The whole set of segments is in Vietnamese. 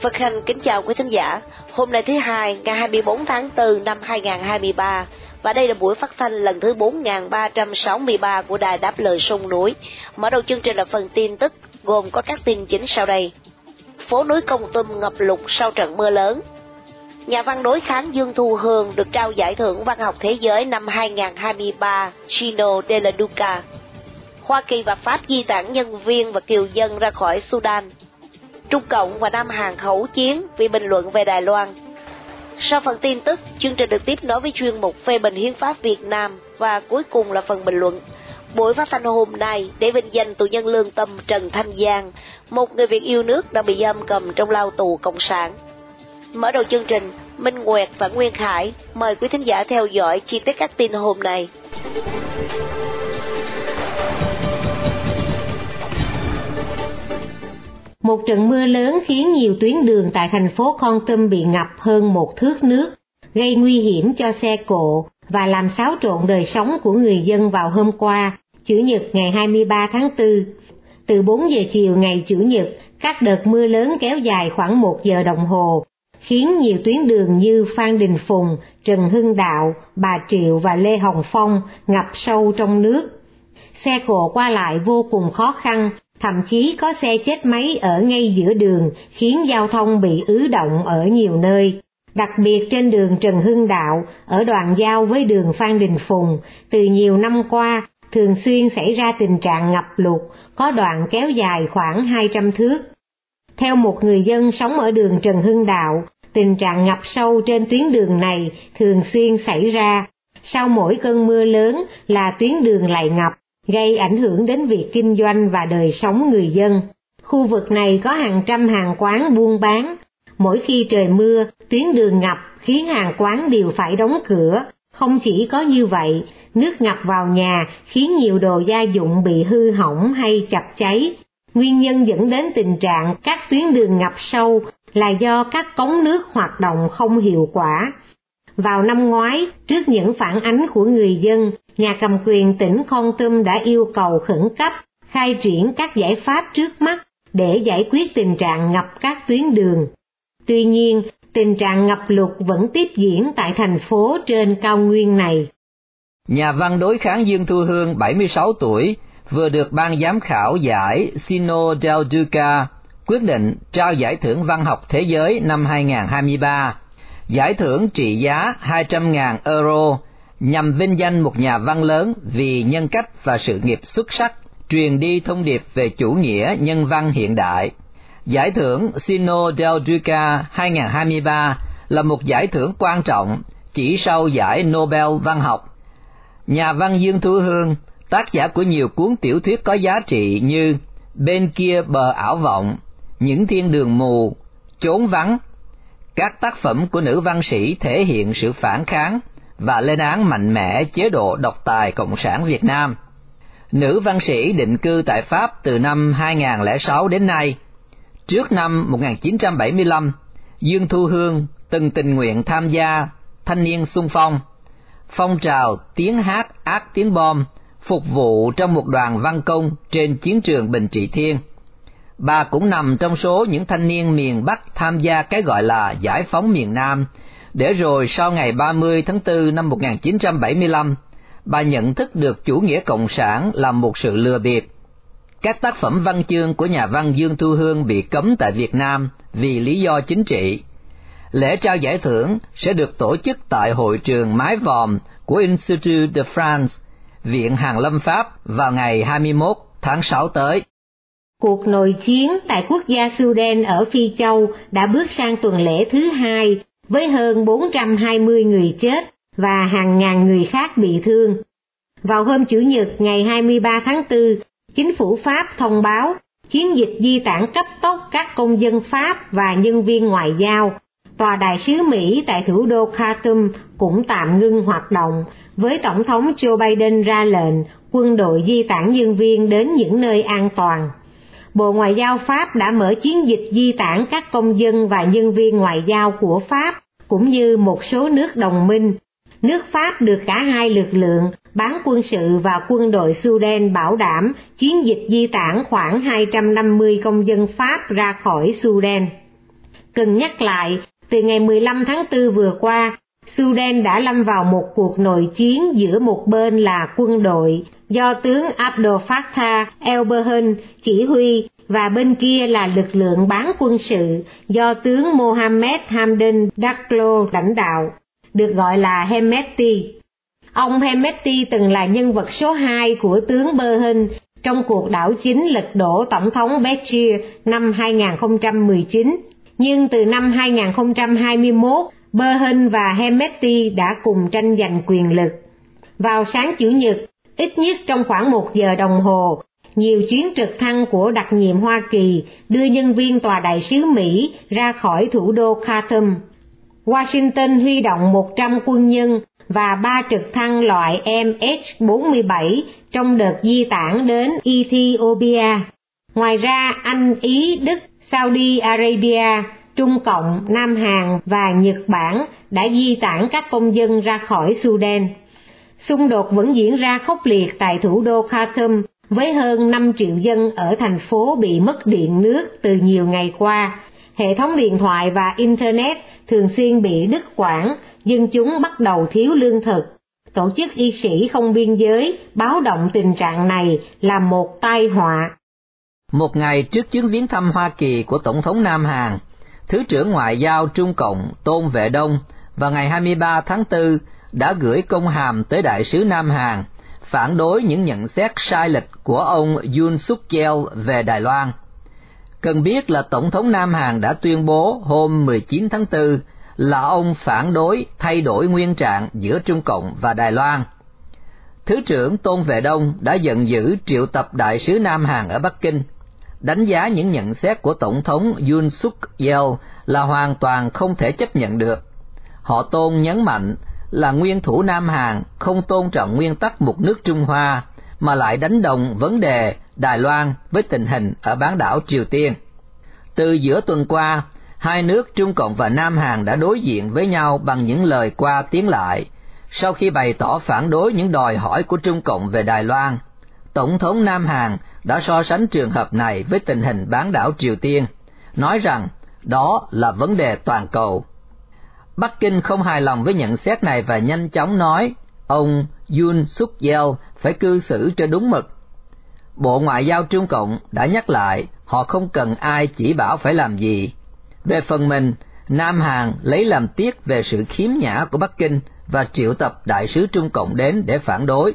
Phật Khanh kính chào quý thính giả. Hôm nay thứ hai, ngày 24 tháng 4 năm 2023, và đây là buổi phát thanh lần thứ 4363 của Đài Đáp Lời Sông Núi. Mở đầu chương trình là phần tin tức, gồm có các tin chính sau đây. Phố núi Công Tum ngập lụt sau trận mưa lớn. Nhà văn đối kháng Dương Thu Hương được trao giải thưởng văn học thế giới năm 2023 Gino la Duca. Hoa Kỳ và Pháp di tản nhân viên và kiều dân ra khỏi Sudan. Trung Cộng và Nam Hàn khẩu chiến vì bình luận về Đài Loan. Sau phần tin tức, chương trình được tiếp nối với chuyên mục phê bình hiến pháp Việt Nam và cuối cùng là phần bình luận. Buổi phát thanh hôm nay để vinh danh tù nhân lương tâm Trần Thanh Giang, một người Việt yêu nước đã bị giam cầm trong lao tù Cộng sản. Mở đầu chương trình, Minh Nguyệt và Nguyên Khải mời quý thính giả theo dõi chi tiết các tin hôm nay. Một trận mưa lớn khiến nhiều tuyến đường tại thành phố Con Tum bị ngập hơn một thước nước, gây nguy hiểm cho xe cộ và làm xáo trộn đời sống của người dân vào hôm qua, Chủ nhật ngày 23 tháng 4. Từ 4 giờ chiều ngày Chủ nhật, các đợt mưa lớn kéo dài khoảng một giờ đồng hồ, khiến nhiều tuyến đường như Phan Đình Phùng, Trần Hưng Đạo, Bà Triệu và Lê Hồng Phong ngập sâu trong nước. Xe cộ qua lại vô cùng khó khăn thậm chí có xe chết máy ở ngay giữa đường khiến giao thông bị ứ động ở nhiều nơi. Đặc biệt trên đường Trần Hưng Đạo, ở đoạn giao với đường Phan Đình Phùng, từ nhiều năm qua, thường xuyên xảy ra tình trạng ngập lụt, có đoạn kéo dài khoảng 200 thước. Theo một người dân sống ở đường Trần Hưng Đạo, tình trạng ngập sâu trên tuyến đường này thường xuyên xảy ra. Sau mỗi cơn mưa lớn là tuyến đường lại ngập, gây ảnh hưởng đến việc kinh doanh và đời sống người dân. Khu vực này có hàng trăm hàng quán buôn bán. Mỗi khi trời mưa, tuyến đường ngập khiến hàng quán đều phải đóng cửa. Không chỉ có như vậy, nước ngập vào nhà khiến nhiều đồ gia dụng bị hư hỏng hay chập cháy. Nguyên nhân dẫn đến tình trạng các tuyến đường ngập sâu là do các cống nước hoạt động không hiệu quả. Vào năm ngoái, trước những phản ánh của người dân, nhà cầm quyền tỉnh Con Tum đã yêu cầu khẩn cấp khai triển các giải pháp trước mắt để giải quyết tình trạng ngập các tuyến đường. Tuy nhiên, tình trạng ngập lụt vẫn tiếp diễn tại thành phố trên cao nguyên này. Nhà văn đối kháng Dương Thu Hương 76 tuổi vừa được ban giám khảo giải Sino del Duca quyết định trao giải thưởng văn học thế giới năm 2023. Giải thưởng trị giá 200.000 euro nhằm vinh danh một nhà văn lớn vì nhân cách và sự nghiệp xuất sắc, truyền đi thông điệp về chủ nghĩa nhân văn hiện đại. Giải thưởng Sino del Duca 2023 là một giải thưởng quan trọng chỉ sau giải Nobel văn học. Nhà văn Dương Thu Hương, tác giả của nhiều cuốn tiểu thuyết có giá trị như Bên kia bờ ảo vọng, Những thiên đường mù, Chốn vắng. Các tác phẩm của nữ văn sĩ thể hiện sự phản kháng và lên án mạnh mẽ chế độ độc tài Cộng sản Việt Nam. Nữ văn sĩ định cư tại Pháp từ năm 2006 đến nay. Trước năm 1975, Dương Thu Hương từng tình nguyện tham gia thanh niên sung phong, phong trào tiếng hát ác tiếng bom, phục vụ trong một đoàn văn công trên chiến trường Bình Trị Thiên. Bà cũng nằm trong số những thanh niên miền Bắc tham gia cái gọi là giải phóng miền Nam để rồi sau ngày 30 tháng 4 năm 1975, bà nhận thức được chủ nghĩa cộng sản là một sự lừa bịp. Các tác phẩm văn chương của nhà văn Dương Thu Hương bị cấm tại Việt Nam vì lý do chính trị. Lễ trao giải thưởng sẽ được tổ chức tại hội trường Mái Vòm của Institut de France, Viện Hàn Lâm Pháp vào ngày 21 tháng 6 tới. Cuộc nội chiến tại quốc gia Sudan ở Phi Châu đã bước sang tuần lễ thứ hai với hơn 420 người chết và hàng ngàn người khác bị thương. Vào hôm Chủ nhật ngày 23 tháng 4, chính phủ Pháp thông báo chiến dịch di tản cấp tốc các công dân Pháp và nhân viên ngoại giao. Tòa đại sứ Mỹ tại thủ đô Khartoum cũng tạm ngưng hoạt động, với Tổng thống Joe Biden ra lệnh quân đội di tản nhân viên đến những nơi an toàn. Bộ Ngoại giao Pháp đã mở chiến dịch di tản các công dân và nhân viên ngoại giao của Pháp, cũng như một số nước đồng minh. Nước Pháp được cả hai lực lượng, bán quân sự và quân đội Sudan bảo đảm chiến dịch di tản khoảng 250 công dân Pháp ra khỏi Sudan. Cần nhắc lại, từ ngày 15 tháng 4 vừa qua, Sudan đã lâm vào một cuộc nội chiến giữa một bên là quân đội do tướng Abdel Fattah el-Burhan chỉ huy và bên kia là lực lượng bán quân sự do tướng Mohammed Hamdan Daglo lãnh đạo, được gọi là Hemeti. Ông Hemeti từng là nhân vật số 2 của tướng Burhan trong cuộc đảo chính lật đổ Tổng thống Bashir năm 2019. Nhưng từ năm 2021, Berhin và Hemeti đã cùng tranh giành quyền lực. Vào sáng Chủ nhật, ít nhất trong khoảng một giờ đồng hồ, nhiều chuyến trực thăng của đặc nhiệm Hoa Kỳ đưa nhân viên tòa đại sứ Mỹ ra khỏi thủ đô Khartoum. Washington huy động 100 quân nhân và ba trực thăng loại MH-47 trong đợt di tản đến Ethiopia. Ngoài ra, Anh, Ý, Đức, Saudi Arabia, Trung Cộng, Nam Hàn và Nhật Bản đã di tản các công dân ra khỏi Sudan. Xung đột vẫn diễn ra khốc liệt tại thủ đô Khartoum với hơn 5 triệu dân ở thành phố bị mất điện nước từ nhiều ngày qua. Hệ thống điện thoại và Internet thường xuyên bị đứt quãng, dân chúng bắt đầu thiếu lương thực. Tổ chức y sĩ không biên giới báo động tình trạng này là một tai họa. Một ngày trước chuyến viếng thăm Hoa Kỳ của Tổng thống Nam Hàn, Thứ trưởng Ngoại giao Trung Cộng Tôn Vệ Đông vào ngày 23 tháng 4 đã gửi công hàm tới Đại sứ Nam Hàn phản đối những nhận xét sai lệch của ông Yoon suk yeol về Đài Loan. Cần biết là Tổng thống Nam Hàn đã tuyên bố hôm 19 tháng 4 là ông phản đối thay đổi nguyên trạng giữa Trung Cộng và Đài Loan. Thứ trưởng Tôn Vệ Đông đã giận dữ triệu tập đại sứ Nam Hàn ở Bắc Kinh, đánh giá những nhận xét của Tổng thống Yoon suk yeol là hoàn toàn không thể chấp nhận được. Họ Tôn nhấn mạnh là nguyên thủ Nam Hàn không tôn trọng nguyên tắc một nước Trung Hoa, mà lại đánh đồng vấn đề Đài Loan với tình hình ở bán đảo Triều Tiên. Từ giữa tuần qua, hai nước Trung Cộng và Nam Hàn đã đối diện với nhau bằng những lời qua tiếng lại. Sau khi bày tỏ phản đối những đòi hỏi của Trung Cộng về Đài Loan, Tổng thống Nam Hàn đã so sánh trường hợp này với tình hình bán đảo Triều Tiên, nói rằng đó là vấn đề toàn cầu Bắc Kinh không hài lòng với nhận xét này và nhanh chóng nói ông Yun suk yeol phải cư xử cho đúng mực. Bộ Ngoại giao Trung Cộng đã nhắc lại họ không cần ai chỉ bảo phải làm gì. Về phần mình, Nam Hàn lấy làm tiếc về sự khiếm nhã của Bắc Kinh và triệu tập đại sứ Trung Cộng đến để phản đối.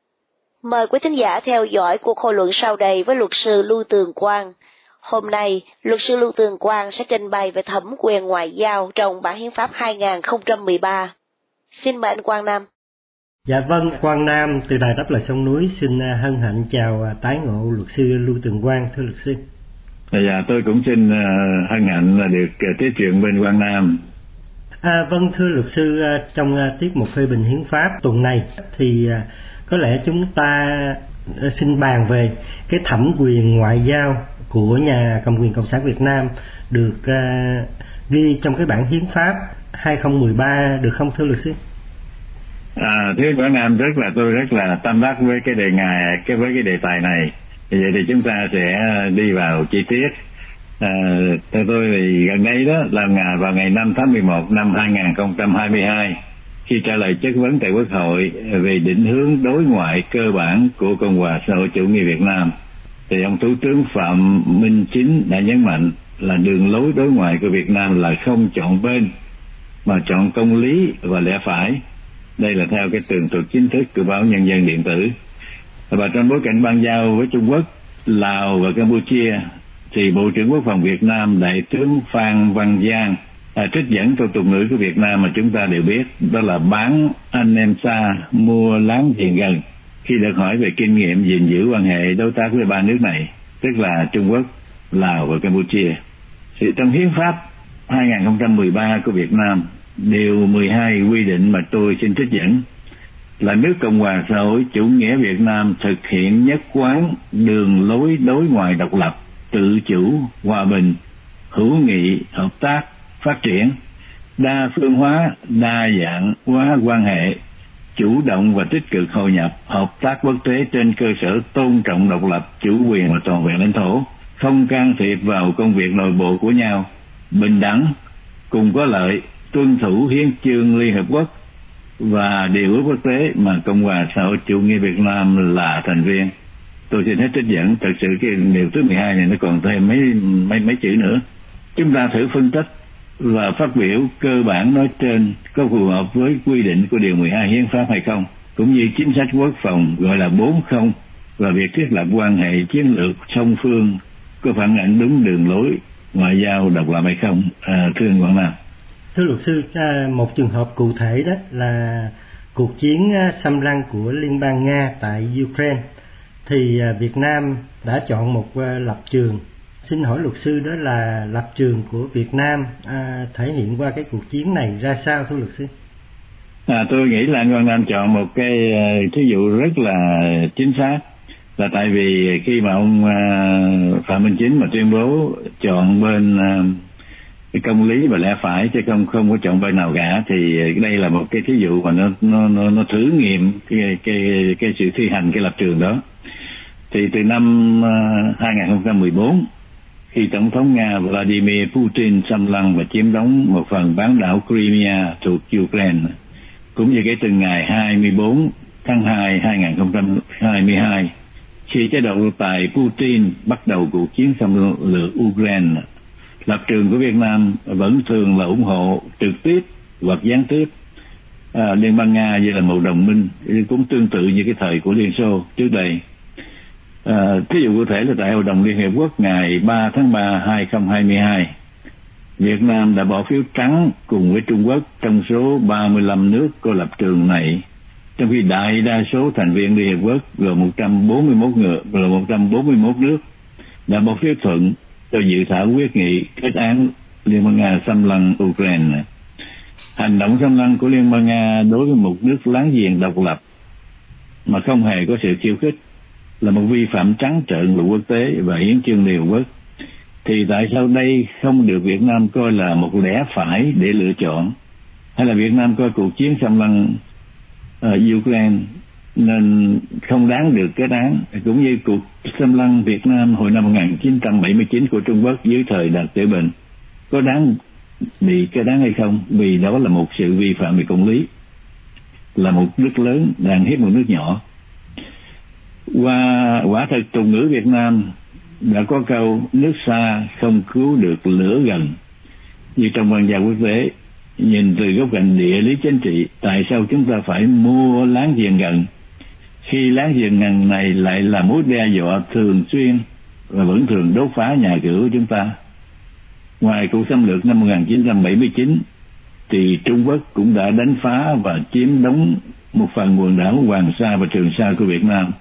Mời quý thính giả theo dõi cuộc hội luận sau đây với luật sư Lưu Tường Quang. Hôm nay, luật sư Lưu Tường Quang sẽ trình bày về thẩm quyền ngoại giao trong bản hiến pháp 2013. Xin mời anh Quang Nam. Dạ vâng, Quang Nam từ Đài Đáp Lời Sông Núi xin à, hân hạnh chào à, tái ngộ luật sư Lưu Tường Quang, thưa luật sư. Dạ, tôi cũng xin à, hân hạnh là được tiếp chuyện bên Quang Nam. À, vâng thưa luật sư trong tiết mục phê bình hiến pháp tuần này thì có lẽ chúng ta ờ, xin bàn về cái thẩm quyền ngoại giao của nhà cầm quyền cộng sản Việt Nam được ờ, ghi trong cái bản hiến pháp 2013 được không thưa luật sư? À, thưa Quảng Nam rất là tôi rất là tâm đắc với cái đề ngài cái với cái đề tài này vậy thì chúng ta sẽ ờ, đi vào chi tiết à, theo tôi thì gần đây đó là ngày vào ngày 5 tháng 11 năm 2022 khi trả lời chất vấn tại Quốc hội về định hướng đối ngoại cơ bản của Cộng hòa xã hội chủ nghĩa Việt Nam thì ông Thủ tướng Phạm Minh Chính đã nhấn mạnh là đường lối đối ngoại của Việt Nam là không chọn bên mà chọn công lý và lẽ phải. Đây là theo cái tường thuật chính thức của báo Nhân dân điện tử. Và trong bối cảnh ban giao với Trung Quốc, Lào và Campuchia thì Bộ trưởng Quốc phòng Việt Nam Đại tướng Phan Văn Giang à, trích dẫn câu tục ngữ của Việt Nam mà chúng ta đều biết đó là bán anh em xa mua láng giềng gần khi được hỏi về kinh nghiệm gìn giữ quan hệ đối tác với ba nước này tức là Trung Quốc, Lào và Campuchia. Thì trong hiến pháp 2013 của Việt Nam điều 12 quy định mà tôi xin trích dẫn là nước Cộng hòa xã hội chủ nghĩa Việt Nam thực hiện nhất quán đường lối đối ngoại độc lập tự chủ, hòa bình, hữu nghị, hợp tác, phát triển, đa phương hóa, đa dạng hóa quan hệ, chủ động và tích cực hội nhập, hợp tác quốc tế trên cơ sở tôn trọng độc lập, chủ quyền và toàn vẹn lãnh thổ, không can thiệp vào công việc nội bộ của nhau, bình đẳng, cùng có lợi, tuân thủ hiến chương Liên Hợp Quốc và điều ước quốc tế mà Cộng hòa xã hội chủ nghĩa Việt Nam là thành viên. Tôi xin hết trích dẫn thật sự cái điều thứ 12 này nó còn thêm mấy mấy mấy chữ nữa. Chúng ta thử phân tích và phát biểu cơ bản nói trên có phù hợp với quy định của điều 12 hiến pháp hay không cũng như chính sách quốc phòng gọi là bốn không và việc thiết lập quan hệ chiến lược song phương có phản ảnh đúng đường lối ngoại giao độc lập hay không. À, thưa anh Quảng Nam. Thưa luật sư à, một trường hợp cụ thể đó là cuộc chiến à, xâm lăng của liên bang nga tại ukraine. Thì à, Việt Nam đã chọn một lập trường xin hỏi luật sư đó là lập trường của Việt Nam à, thể hiện qua cái cuộc chiến này ra sao thưa luật sư? À, tôi nghĩ là Ngân Nam chọn một cái à, thí dụ rất là chính xác là tại vì khi mà ông à, Phạm Minh Chính mà tuyên bố chọn bên à, cái công lý và lẽ phải chứ không không có chọn bên nào cả thì đây là một cái thí dụ mà nó nó nó, nó thử nghiệm cái cái cái sự thi hành cái lập trường đó thì từ năm 2014 khi tổng thống nga Vladimir Putin xâm lăng và chiếm đóng một phần bán đảo Crimea thuộc Ukraine cũng như kể từ ngày 24 tháng 2 2022 khi chế độ tài Putin bắt đầu cuộc chiến xâm lược Ukraine lập trường của Việt Nam vẫn thường là ủng hộ trực tiếp hoặc gián tiếp. À, Liên bang Nga như là một đồng minh cũng tương tự như cái thời của Liên Xô trước đây. À, thí dụ cụ thể là tại Hội đồng Liên Hiệp Quốc ngày 3 tháng 3 2022, Việt Nam đã bỏ phiếu trắng cùng với Trung Quốc trong số 35 nước có lập trường này, trong khi đại đa số thành viên Liên Hiệp Quốc gồm 141 người, gồm 141 nước đã bỏ phiếu thuận cho dự thảo quyết nghị kết án Liên bang Nga xâm lăng Ukraine. Hành động xâm lăng của Liên bang Nga đối với một nước láng giềng độc lập mà không hề có sự khiêu khích là một vi phạm trắng trợn luật quốc tế và hiến chương Liên Quốc. Thì tại sao đây không được Việt Nam coi là một lẽ phải để lựa chọn? Hay là Việt Nam coi cuộc chiến xâm lăng ở Ukraine nên không đáng được kết án? Cũng như cuộc xâm lăng Việt Nam hồi năm 1979 của Trung Quốc dưới thời Đạt Tiểu Bình, có đáng bị kết án hay không? Vì đó là một sự vi phạm về công lý, là một nước lớn, đang hiếp một nước nhỏ và quả thật tục ngữ Việt Nam đã có câu, nước xa không cứu được lửa gần. Như trong văn gia quốc tế, nhìn từ góc cạnh địa lý chính trị, tại sao chúng ta phải mua láng giềng gần? Khi láng giềng gần này lại là mối đe dọa thường xuyên và vẫn thường đốt phá nhà cửa của chúng ta. Ngoài cuộc xâm lược năm 1979 thì Trung Quốc cũng đã đánh phá và chiếm đóng một phần quần đảo Hoàng Sa và Trường Sa của Việt Nam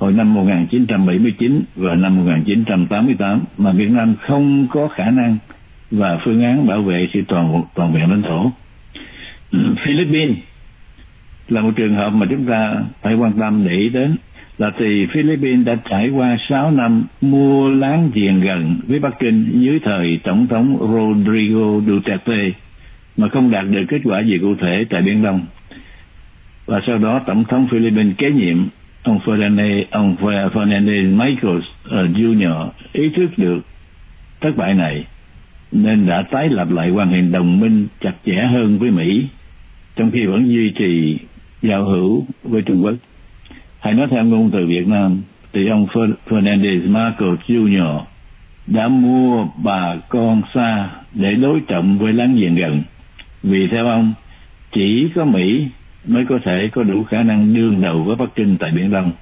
hồi năm 1979 và năm 1988 mà Việt Nam không có khả năng và phương án bảo vệ sự toàn toàn vẹn lãnh thổ. Philippines là một trường hợp mà chúng ta phải quan tâm để ý đến là thì Philippines đã trải qua 6 năm mua láng giềng gần với Bắc Kinh dưới thời Tổng thống Rodrigo Duterte mà không đạt được kết quả gì cụ thể tại Biển Đông. Và sau đó Tổng thống Philippines kế nhiệm ông Fernandez, ông Fernandez Michaels ờ, uh, Jr. ý thức được thất bại này nên đã tái lập lại quan hệ đồng minh chặt chẽ hơn với Mỹ trong khi vẫn duy trì giao hữu với Trung Quốc. Hay nói theo ngôn từ Việt Nam thì ông Fernandez Marcos Jr. đã mua bà con xa để đối trọng với láng giềng gần. Vì theo ông, chỉ có Mỹ mới có thể có đủ khả năng đương đầu với Bắc Kinh tại Biển Đông.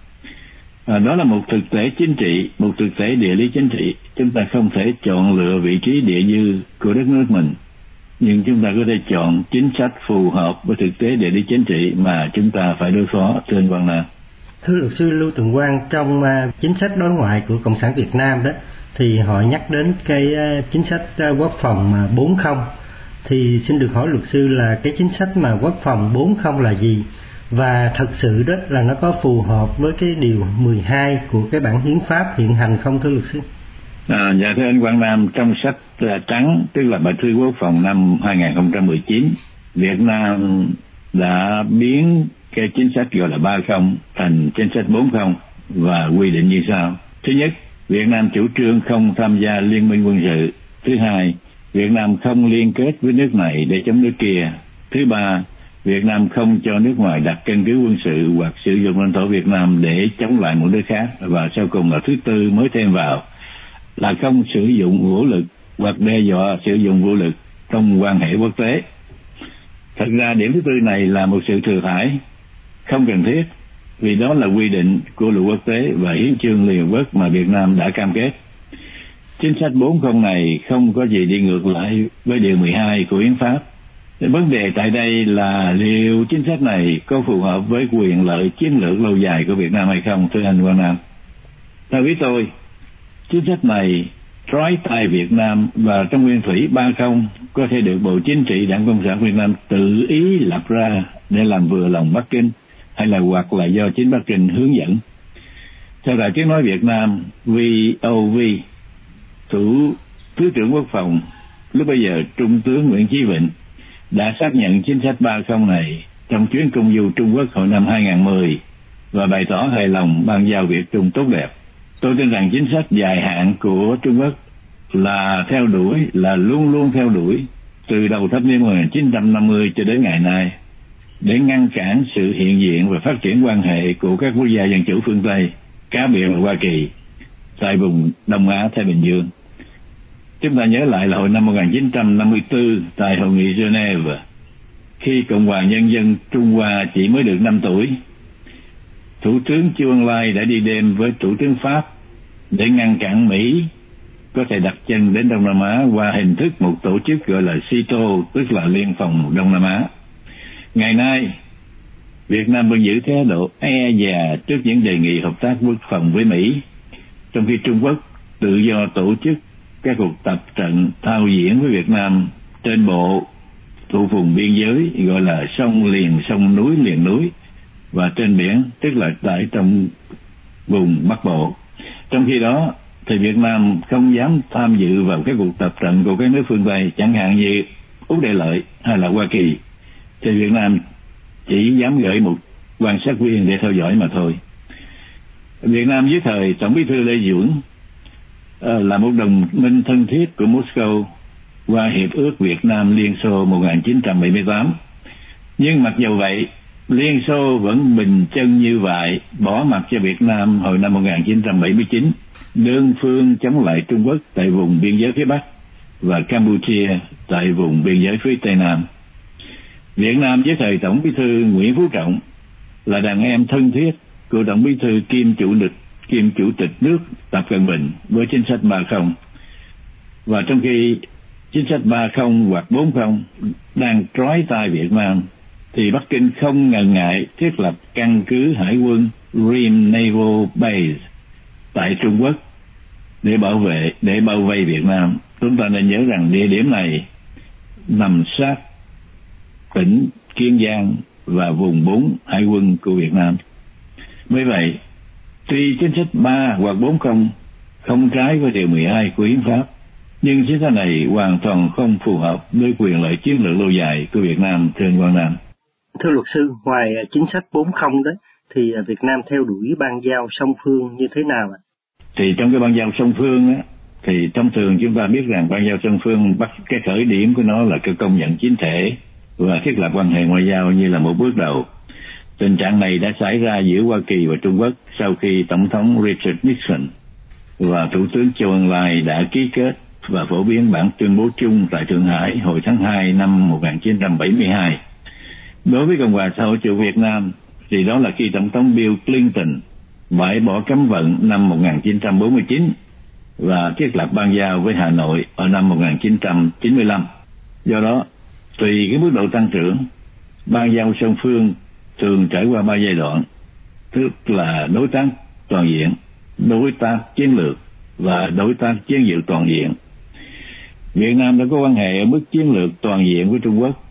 À, đó là một thực tế chính trị, một thực tế địa lý chính trị. Chúng ta không thể chọn lựa vị trí địa dư của đất nước mình, nhưng chúng ta có thể chọn chính sách phù hợp với thực tế địa lý chính trị mà chúng ta phải đối phó, trên anh là. Thưa luật sư Lưu Tường Quang, trong à, chính sách đối ngoại của Cộng sản Việt Nam đó, thì họ nhắc đến cái à, chính sách à, quốc phòng 40 thì xin được hỏi luật sư là cái chính sách mà quốc phòng 40 là gì và thật sự đó là nó có phù hợp với cái điều 12 của cái bản hiến pháp hiện hành không thưa luật sư? À, dạ thưa anh Quang Nam, trong sách là trắng tức là bài thư quốc phòng năm 2019, Việt Nam đã biến cái chính sách gọi là ba không thành chính sách bốn không và quy định như sau. Thứ nhất, Việt Nam chủ trương không tham gia liên minh quân sự. Thứ hai, Việt Nam không liên kết với nước này để chống nước kia. Thứ ba, Việt Nam không cho nước ngoài đặt căn cứ quân sự hoặc sử dụng lãnh thổ Việt Nam để chống lại một nước khác. Và sau cùng là thứ tư mới thêm vào là không sử dụng vũ lực hoặc đe dọa sử dụng vũ lực trong quan hệ quốc tế. Thật ra điểm thứ tư này là một sự thừa thải, không cần thiết, vì đó là quy định của luật quốc tế và hiến chương Liên Hợp Quốc mà Việt Nam đã cam kết. Chính sách 40 này không có gì đi ngược lại với điều 12 của Hiến pháp. Vấn đề tại đây là liệu chính sách này có phù hợp với quyền lợi chiến lược lâu dài của Việt Nam hay không, thưa anh Quang Nam? Theo ý tôi, chính sách này trói tay Việt Nam và trong nguyên thủy ba không có thể được Bộ Chính trị Đảng Cộng sản Việt Nam tự ý lập ra để làm vừa lòng Bắc Kinh hay là hoặc là do chính Bắc Kinh hướng dẫn. Theo Đài Tiếng Nói Việt Nam, VOV thủ thứ trưởng quốc phòng lúc bây giờ trung tướng nguyễn chí vịnh đã xác nhận chính sách ba không này trong chuyến công du trung quốc hồi năm 2010 và bày tỏ hài lòng ban giao việt trung tốt đẹp tôi tin rằng chính sách dài hạn của trung quốc là theo đuổi là luôn luôn theo đuổi từ đầu thập niên 1950 cho đến ngày nay để ngăn cản sự hiện diện và phát triển quan hệ của các quốc gia dân chủ phương Tây, cá biệt là Hoa Kỳ, tại vùng Đông Á Thái Bình Dương. Chúng ta nhớ lại là hồi năm 1954 tại Hội nghị Geneva, khi Cộng hòa Nhân dân Trung Hoa chỉ mới được 5 tuổi, Thủ tướng Chu Ân Lai đã đi đêm với Thủ tướng Pháp để ngăn cản Mỹ có thể đặt chân đến Đông Nam Á qua hình thức một tổ chức gọi là CITO, tức là Liên phòng Đông Nam Á. Ngày nay, Việt Nam vẫn giữ thái độ e dè trước những đề nghị hợp tác quốc phòng với Mỹ, trong khi Trung Quốc tự do tổ chức các cuộc tập trận thao diễn với Việt Nam trên bộ thuộc vùng biên giới, gọi là sông liền, sông núi liền núi, và trên biển, tức là tại trong vùng Bắc Bộ. Trong khi đó, thì Việt Nam không dám tham dự vào các cuộc tập trận của các nước phương Tây, chẳng hạn như Úc Đại Lợi hay là Hoa Kỳ thì Việt Nam chỉ dám gửi một quan sát viên để theo dõi mà thôi. Việt Nam dưới thời Tổng bí thư Lê Duẩn Ờ, là một đồng minh thân thiết của Moscow qua Hiệp ước Việt Nam Liên Xô 1978. Nhưng mặc dù vậy, Liên Xô vẫn bình chân như vậy, bỏ mặt cho Việt Nam hồi năm 1979, đơn phương chống lại Trung Quốc tại vùng biên giới phía Bắc và Campuchia tại vùng biên giới phía Tây Nam. Việt Nam với thời Tổng bí thư Nguyễn Phú Trọng là đàn em thân thiết của Tổng bí thư Kim Chủ tịch kiêm chủ tịch nước Tập Cận Bình với chính sách ba không và trong khi chính sách ba không hoặc bốn không đang trói tay Việt Nam thì Bắc Kinh không ngần ngại thiết lập căn cứ hải quân Rim Naval Base tại Trung Quốc để bảo vệ để bao vây Việt Nam chúng ta nên nhớ rằng địa điểm này nằm sát tỉnh Kiên Giang và vùng 4 hải quân của Việt Nam. Bởi vậy, tuy chính sách 3 hoặc 4 không không trái với điều 12 của Hiến pháp, nhưng chính sách này hoàn toàn không phù hợp với quyền lợi chiến lược lâu dài của Việt Nam trên Quảng Nam. Thưa luật sư, ngoài chính sách 40 đó, thì Việt Nam theo đuổi ban giao song phương như thế nào ạ? Thì trong cái ban giao song phương á, thì thông thường chúng ta biết rằng ban giao song phương bắt cái khởi điểm của nó là cái công nhận chính thể và thiết lập quan hệ ngoại giao như là một bước đầu. Tình trạng này đã xảy ra giữa Hoa Kỳ và Trung Quốc sau khi Tổng thống Richard Nixon và Thủ tướng Châu Ân Lai đã ký kết và phổ biến bản tuyên bố chung tại Thượng Hải hồi tháng 2 năm 1972. Đối với Cộng hòa xã hội chủ Việt Nam thì đó là khi Tổng thống Bill Clinton bãi bỏ cấm vận năm 1949 và thiết lập ban giao với Hà Nội ở năm 1995. Do đó, tùy cái mức độ tăng trưởng, ban giao song phương thường trải qua ba giai đoạn, tức là đối tác toàn diện, đối tác chiến lược và đối tác chiến lược toàn diện. Việt Nam đã có quan hệ ở mức chiến lược toàn diện với Trung Quốc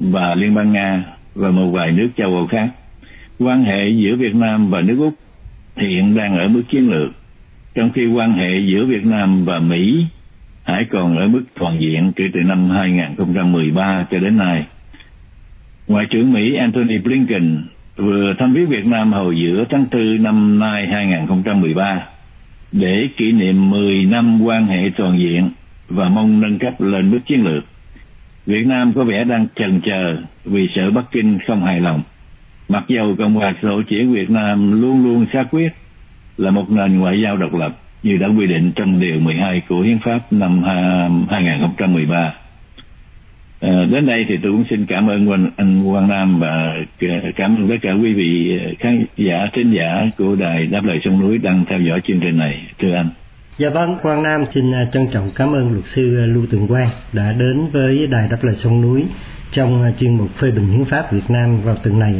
và Liên bang Nga và một vài nước châu Âu khác. Quan hệ giữa Việt Nam và nước Úc hiện đang ở mức chiến lược trong khi quan hệ giữa Việt Nam và Mỹ hãy còn ở mức toàn diện kể từ năm 2013 cho đến nay. Ngoại trưởng Mỹ Antony Blinken vừa thăm viếng Việt Nam hồi giữa tháng 4 năm nay 2013 để kỷ niệm 10 năm quan hệ toàn diện và mong nâng cấp lên mức chiến lược. Việt Nam có vẻ đang chần chờ vì sợ Bắc Kinh không hài lòng. Mặc dầu Cộng hòa xã hội chủ Việt Nam luôn luôn xác quyết, là một nền ngoại giao độc lập như đã quy định trong điều 12 của Hiến pháp năm 2013. À, đến đây thì tôi cũng xin cảm ơn anh Quang Nam và cảm ơn tất cả quý vị ờ, khán giả, thính giả của đài Đáp lời sông núi đang theo dõi chương trình này. Thưa anh. Dạ vâng, Quang Nam xin ờ, trân trọng cảm ơn luật sư Lưu Tường Quang đã đến với đài Đáp lời sông núi trong chuyên mục phê bình hiến pháp Việt Nam vào tuần này.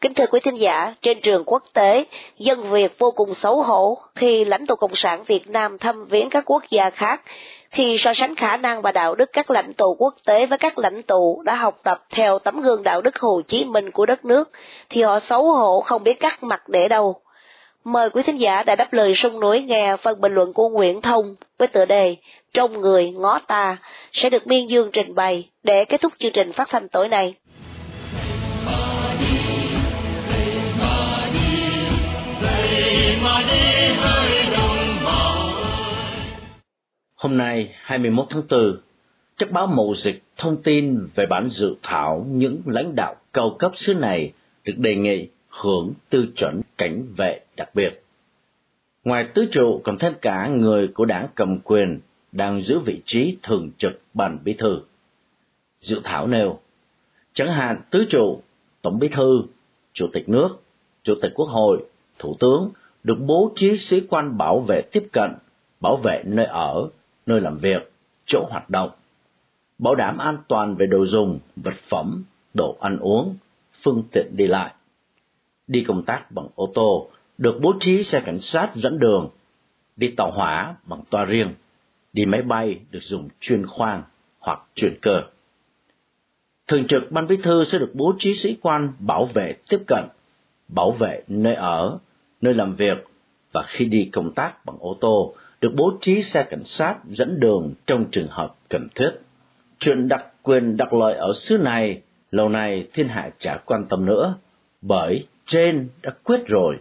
Kính thưa quý thính giả, trên trường quốc tế, dân Việt vô cùng xấu hổ khi lãnh tụ Cộng sản Việt Nam thăm viếng các quốc gia khác, khi so sánh khả năng và đạo đức các lãnh tụ quốc tế với các lãnh tụ đã học tập theo tấm gương đạo đức Hồ Chí Minh của đất nước, thì họ xấu hổ không biết cắt mặt để đâu. Mời quý thính giả đã đáp lời sông núi nghe phần bình luận của Nguyễn Thông với tựa đề Trong người ngó ta sẽ được Miên Dương trình bày để kết thúc chương trình phát thanh tối nay. Hôm nay 21 tháng 4, các báo mậu dịch thông tin về bản dự thảo những lãnh đạo cao cấp xứ này được đề nghị hưởng tư chuẩn cảnh vệ đặc biệt. Ngoài tứ trụ còn thêm cả người của đảng cầm quyền đang giữ vị trí thường trực ban bí thư. Dự thảo nêu, chẳng hạn tứ trụ, tổng bí thư, chủ tịch nước, chủ tịch quốc hội, thủ tướng được bố trí sĩ quan bảo vệ tiếp cận, bảo vệ nơi ở, nơi làm việc, chỗ hoạt động, bảo đảm an toàn về đồ dùng, vật phẩm, đồ ăn uống, phương tiện đi lại. Đi công tác bằng ô tô, được bố trí xe cảnh sát dẫn đường, đi tàu hỏa bằng toa riêng, đi máy bay được dùng chuyên khoang hoặc chuyên cơ. Thường trực ban bí thư sẽ được bố trí sĩ quan bảo vệ tiếp cận, bảo vệ nơi ở, nơi làm việc và khi đi công tác bằng ô tô được bố trí xe cảnh sát dẫn đường trong trường hợp cần thiết. Chuyện đặc quyền đặc lợi ở xứ này lâu nay thiên hạ chả quan tâm nữa, bởi trên đã quyết rồi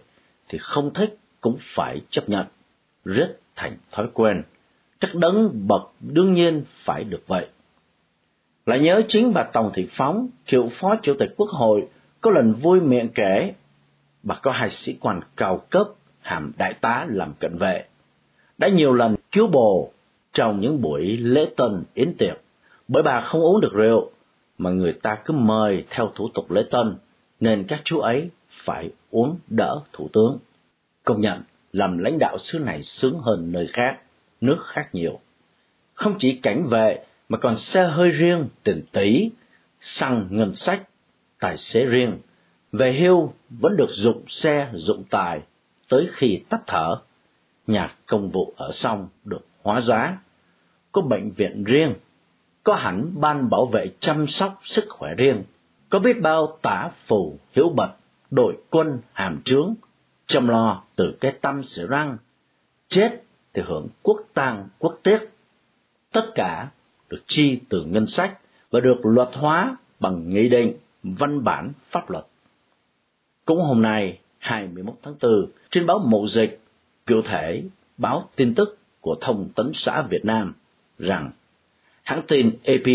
thì không thích cũng phải chấp nhận, rất thành thói quen. Chắc đấng bậc đương nhiên phải được vậy. Lại nhớ chính bà Tòng Thị Phóng, cựu phó chủ tịch quốc hội, có lần vui miệng kể, bà có hai sĩ quan cao cấp, hàm đại tá làm cận vệ, đã nhiều lần cứu bồ trong những buổi lễ tân yến tiệc, bởi bà không uống được rượu, mà người ta cứ mời theo thủ tục lễ tân, nên các chú ấy phải uống đỡ thủ tướng. Công nhận, làm lãnh đạo xứ này sướng hơn nơi khác, nước khác nhiều. Không chỉ cảnh vệ, mà còn xe hơi riêng, tiền tỷ, xăng ngân sách, tài xế riêng, về hưu vẫn được dụng xe dụng tài tới khi tắt thở. Nhà công vụ ở xong được hóa giá, có bệnh viện riêng, có hẳn ban bảo vệ chăm sóc sức khỏe riêng, có biết bao tả phù hiểu bật, đội quân hàm trướng, chăm lo từ cái tâm sửa răng, chết thì hưởng quốc tang quốc tiết, Tất cả được chi từ ngân sách và được luật hóa bằng nghị định, văn bản pháp luật. Cũng hôm nay, 21 tháng 4, trên báo Mậu Dịch, cụ thể báo tin tức của Thông tấn xã Việt Nam rằng hãng tin AP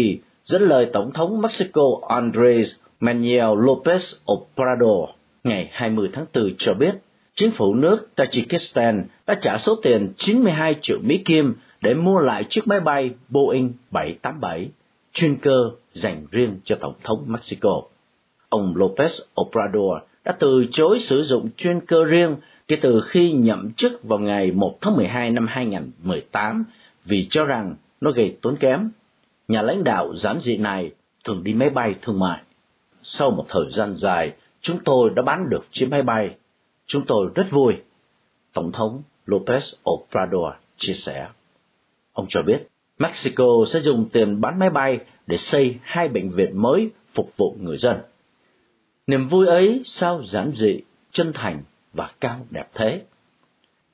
dẫn lời Tổng thống Mexico Andres Manuel López Obrador ngày 20 tháng 4 cho biết, chính phủ nước Tajikistan đã trả số tiền 92 triệu Mỹ Kim để mua lại chiếc máy bay Boeing 787 chuyên cơ dành riêng cho Tổng thống Mexico. Ông López Obrador đã từ chối sử dụng chuyên cơ riêng kể từ khi nhậm chức vào ngày 1 tháng 12 năm 2018 vì cho rằng nó gây tốn kém. Nhà lãnh đạo giản dị này thường đi máy bay thương mại. Sau một thời gian dài, chúng tôi đã bán được chiếc máy bay. Chúng tôi rất vui. Tổng thống Lopez Obrador chia sẻ. Ông cho biết, Mexico sẽ dùng tiền bán máy bay để xây hai bệnh viện mới phục vụ người dân. Niềm vui ấy sao giản dị, chân thành và cao đẹp thế.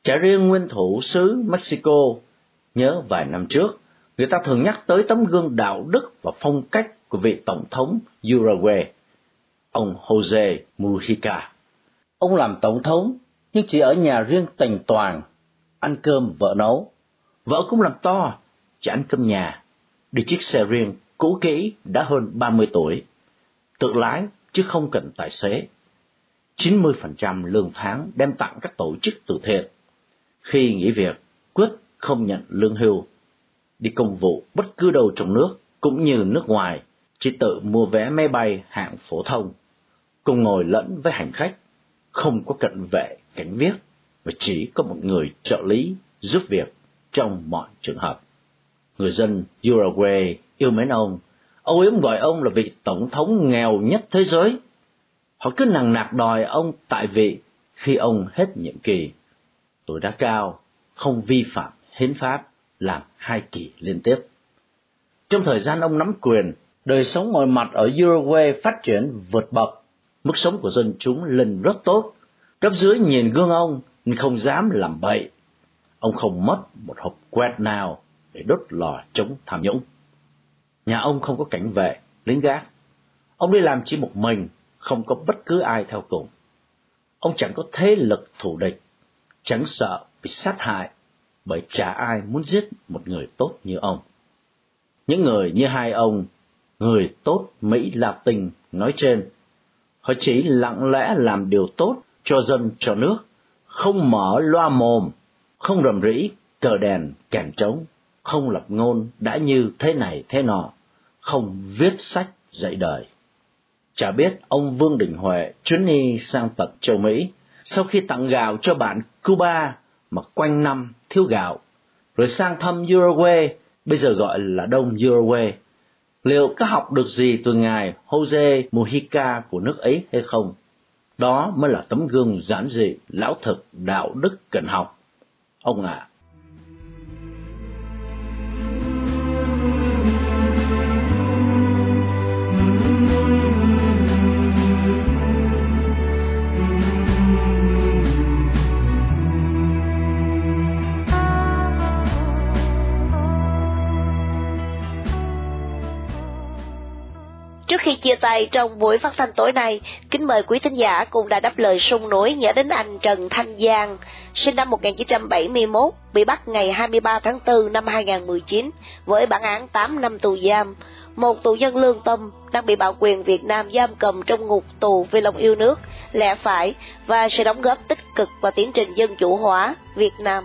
Chả riêng nguyên thủ xứ Mexico, nhớ vài năm trước, người ta thường nhắc tới tấm gương đạo đức và phong cách của vị Tổng thống Uruguay, ông Jose Mujica. Ông làm Tổng thống nhưng chỉ ở nhà riêng tành toàn, ăn cơm vợ nấu. Vợ cũng làm to, chỉ ăn cơm nhà, đi chiếc xe riêng cũ kỹ đã hơn 30 tuổi, tự lái chứ không cần tài xế. 90% lương tháng đem tặng các tổ chức từ thiện. Khi nghỉ việc, quyết không nhận lương hưu. Đi công vụ bất cứ đâu trong nước cũng như nước ngoài, chỉ tự mua vé máy bay hạng phổ thông, cùng ngồi lẫn với hành khách, không có cận vệ, cảnh viết, và chỉ có một người trợ lý giúp việc trong mọi trường hợp. Người dân Uruguay yêu mến ông, Âu Yếm gọi ông là vị tổng thống nghèo nhất thế giới. Họ cứ nằng nặc đòi ông tại vị khi ông hết nhiệm kỳ. Tuổi đã cao, không vi phạm hiến pháp, làm hai kỳ liên tiếp. Trong thời gian ông nắm quyền, đời sống mọi mặt ở Uruguay phát triển vượt bậc, mức sống của dân chúng lên rất tốt. Cấp dưới nhìn gương ông nhưng không dám làm bậy. Ông không mất một hộp quẹt nào để đốt lò chống tham nhũng. Nhà ông không có cảnh vệ, lính gác. Ông đi làm chỉ một mình, không có bất cứ ai theo cùng. Ông chẳng có thế lực thù địch, chẳng sợ bị sát hại, bởi chả ai muốn giết một người tốt như ông. Những người như hai ông, người tốt Mỹ Latin nói trên, họ chỉ lặng lẽ làm điều tốt cho dân cho nước, không mở loa mồm, không rầm rĩ, cờ đèn, kèn trống, không lập ngôn đã như thế này thế nọ, không viết sách dạy đời. Chả biết ông Vương Đình Huệ chuyến đi sang tận châu Mỹ, sau khi tặng gạo cho bạn Cuba mà quanh năm thiếu gạo, rồi sang thăm Uruguay, bây giờ gọi là Đông Uruguay. Liệu có học được gì từ ngài Jose Mujica của nước ấy hay không? Đó mới là tấm gương giản dị, lão thực, đạo đức cần học. Ông ạ, à, Trước khi chia tay trong buổi phát thanh tối nay, kính mời quý thính giả cùng đã đáp lời sung nối nhớ đến anh Trần Thanh Giang, sinh năm 1971, bị bắt ngày 23 tháng 4 năm 2019 với bản án 8 năm tù giam. Một tù nhân lương tâm đang bị bảo quyền Việt Nam giam cầm trong ngục tù vì lòng yêu nước, lẽ phải và sẽ đóng góp tích cực vào tiến trình dân chủ hóa Việt Nam.